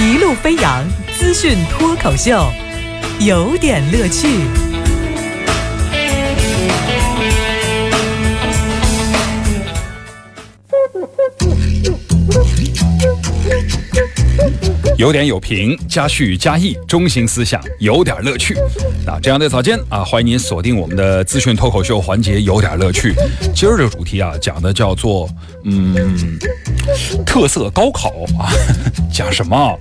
一路飞扬资讯脱口秀，有点乐趣。有点有评，加叙加意，中心思想，有点乐趣。啊，这样的早间啊，欢迎您锁定我们的资讯脱口秀环节，有点乐趣。今儿这个主题啊，讲的叫做嗯，特色高考啊，讲什么？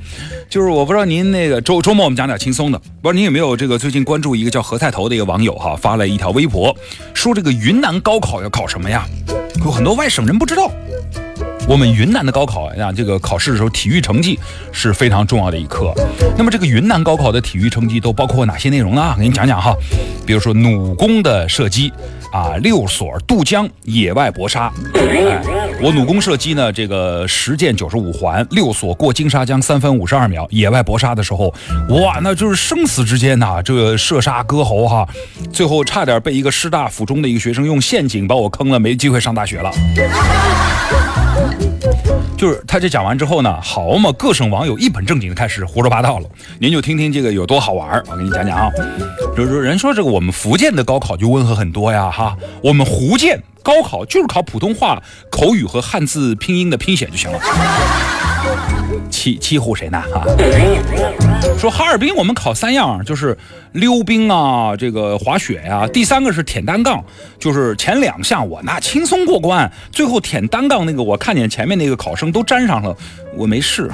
就是我不知道您那个周周末我们讲点轻松的，不知道您有没有这个最近关注一个叫何菜头的一个网友哈，发了一条微博，说这个云南高考要考什么呀？有很多外省人不知道。我们云南的高考呀，这个考试的时候，体育成绩是非常重要的一科。那么这个云南高考的体育成绩都包括哪些内容呢？给你讲讲哈。比如说弩弓的射击啊，六所渡江野外搏杀。哎，我弩弓射击呢，这个十箭九十五环，六所过金沙江三分五十二秒。野外搏杀的时候，哇，那就是生死之间呐，这个射杀割喉哈，最后差点被一个师大附中的一个学生用陷阱把我坑了，没机会上大学了。就是他这讲完之后呢，好嘛，各省网友一本正经的开始胡说八道了。您就听听这个有多好玩我给你讲讲啊。就是人说这个我们福建的高考就温和很多呀，哈，我们福建高考就是考普通话口语和汉字拼音的拼写就行了。欺欺负谁呢？哈，说哈尔滨我们考三样，就是溜冰啊，这个滑雪呀，第三个是舔单杠，就是前两项我那轻松过关，最后舔单杠那个我看见前面那个考生都粘上了，我没试，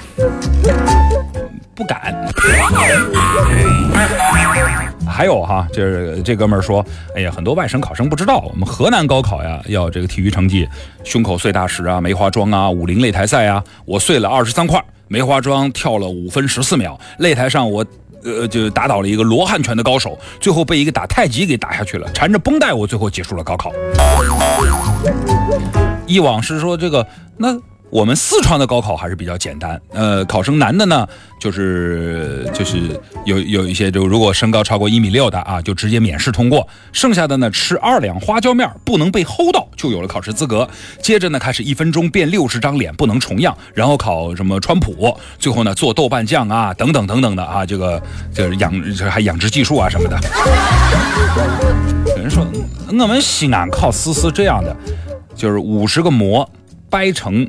不敢。还有哈，就是这哥们说，哎呀，很多外省考生不知道，我们河南高考呀，要这个体育成绩，胸口碎大石啊，梅花桩啊，武林擂台赛啊，我碎了二十三块，梅花桩跳了五分十四秒，擂台上我，呃，就打倒了一个罗汉拳的高手，最后被一个打太极给打下去了，缠着绷带，我最后结束了高考。以往是说这个那。我们四川的高考还是比较简单，呃，考生难的呢，就是就是有有一些，就如果身高超过一米六的啊，就直接免试通过；剩下的呢，吃二两花椒面不能被齁到，就有了考试资格。接着呢，开始一分钟变六十张脸，不能重样，然后考什么川普，最后呢做豆瓣酱啊，等等等等的啊，这个就是养还养殖技术啊什么的。有人说，我们西安考试是这样的，就是五十个馍掰成。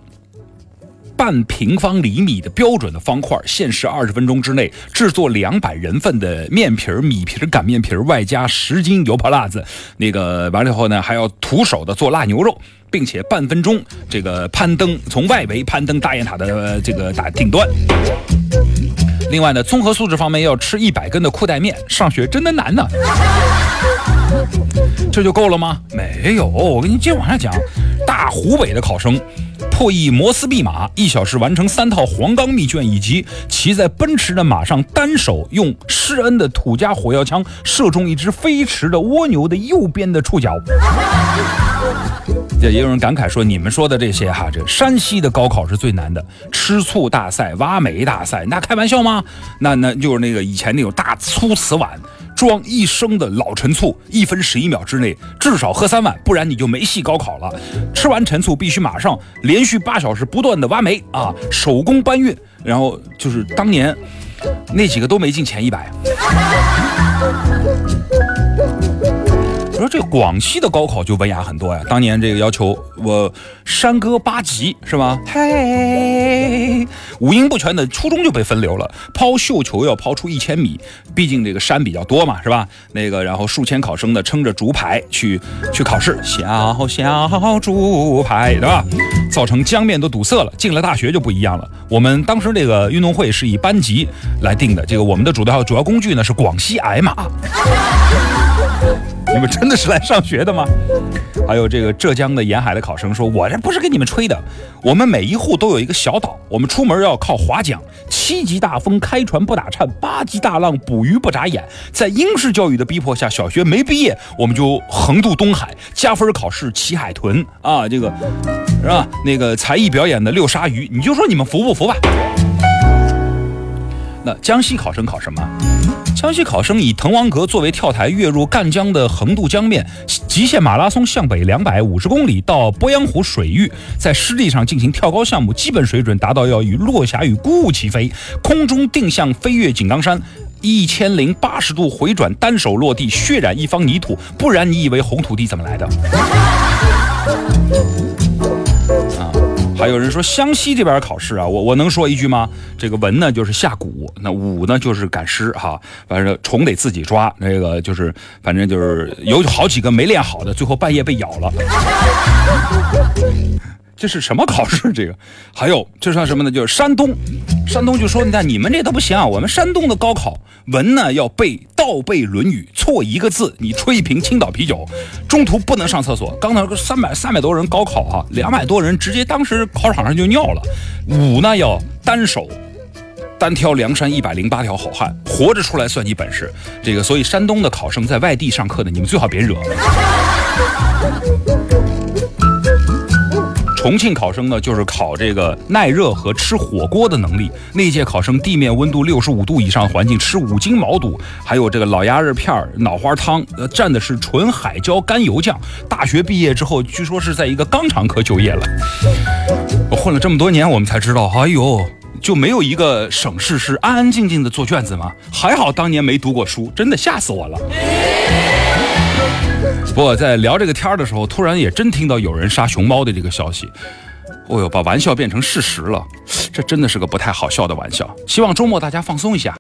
半平方厘米的标准的方块，限时二十分钟之内制作两百人份的面皮儿、米皮儿、擀面皮儿，外加十斤油泼辣子。那个完了以后呢，还要徒手的做腊牛肉，并且半分钟这个攀登，从外围攀登大雁塔的这个大顶端。另外呢，综合素质方面要吃一百根的裤带面。上学真的难呢。这就够了吗？没有，我给你接着往下讲。大湖北的考生。破译摩斯密码，一小时完成三套黄冈密卷，以及骑在奔驰的马上，单手用施恩的土家火药枪射中一只飞驰的蜗牛的右边的触角。这 也有人感慨说：“你们说的这些哈，这山西的高考是最难的，吃醋大赛、挖煤大赛，那开玩笑吗？那那就是那个以前那种大粗瓷碗。”装一升的老陈醋，一分十一秒之内至少喝三碗，不然你就没戏高考了。吃完陈醋必须马上连续八小时不断的挖煤啊，手工搬运，然后就是当年那几个都没进前一百。我说这广西的高考就文雅很多呀，当年这个要求我山歌八级是吧？嘿，五音不全的初中就被分流了。抛绣球要抛出一千米，毕竟这个山比较多嘛，是吧？那个然后数千考生呢撑着竹排去去考试，小小竹排对吧？造成江面都堵塞了。进了大学就不一样了，我们当时这个运动会是以班级来定的，这个我们的主要主要工具呢是广西矮马。你们真的是来上学的吗？还有这个浙江的沿海的考生说：“我这不是跟你们吹的，我们每一户都有一个小岛，我们出门要靠划桨。七级大风开船不打颤，八级大浪捕鱼不眨眼。在英式教育的逼迫下，小学没毕业我们就横渡东海，加分考试骑海豚啊，这个是吧？那个才艺表演的遛鲨鱼，你就说你们服不服吧？那江西考生考什么？”江西考生以滕王阁作为跳台，跃入赣江的横渡江面，极限马拉松向北两百五十公里到鄱阳湖水域，在湿地上进行跳高项目，基本水准达到要与落霞与孤鹜齐飞，空中定向飞越井冈山。一千零八十度回转，单手落地，血染一方泥土，不然你以为红土地怎么来的？还有人说湘西这边考试啊，我我能说一句吗？这个文呢就是下蛊，那武呢就是赶尸哈，反正虫得自己抓，那个就是反正就是有好几个没练好的，最后半夜被咬了。这是什么考试？这个还有这算什么呢？就是山东，山东就说你看你们这都不行啊，我们山东的高考文呢要背倒背《论语》，错一个字你吹一瓶青岛啤酒，中途不能上厕所。刚才三百三百多人高考啊，两百多人直接当时考场上就尿了。武呢要单手单挑梁山一百零八条好汉，活着出来算你本事。这个所以山东的考生在外地上课的，你们最好别惹。重庆考生呢，就是考这个耐热和吃火锅的能力。那届考生地面温度六十五度以上环境，吃五斤毛肚，还有这个老鸭肉片脑花汤，呃，蘸的是纯海椒干油酱。大学毕业之后，据说是在一个肛肠科就业了。我混了这么多年，我们才知道，哎呦，就没有一个省市是安安静静的做卷子吗？还好当年没读过书，真的吓死我了。不过在聊这个天的时候，突然也真听到有人杀熊猫的这个消息，哦呦，把玩笑变成事实了，这真的是个不太好笑的玩笑。希望周末大家放松一下。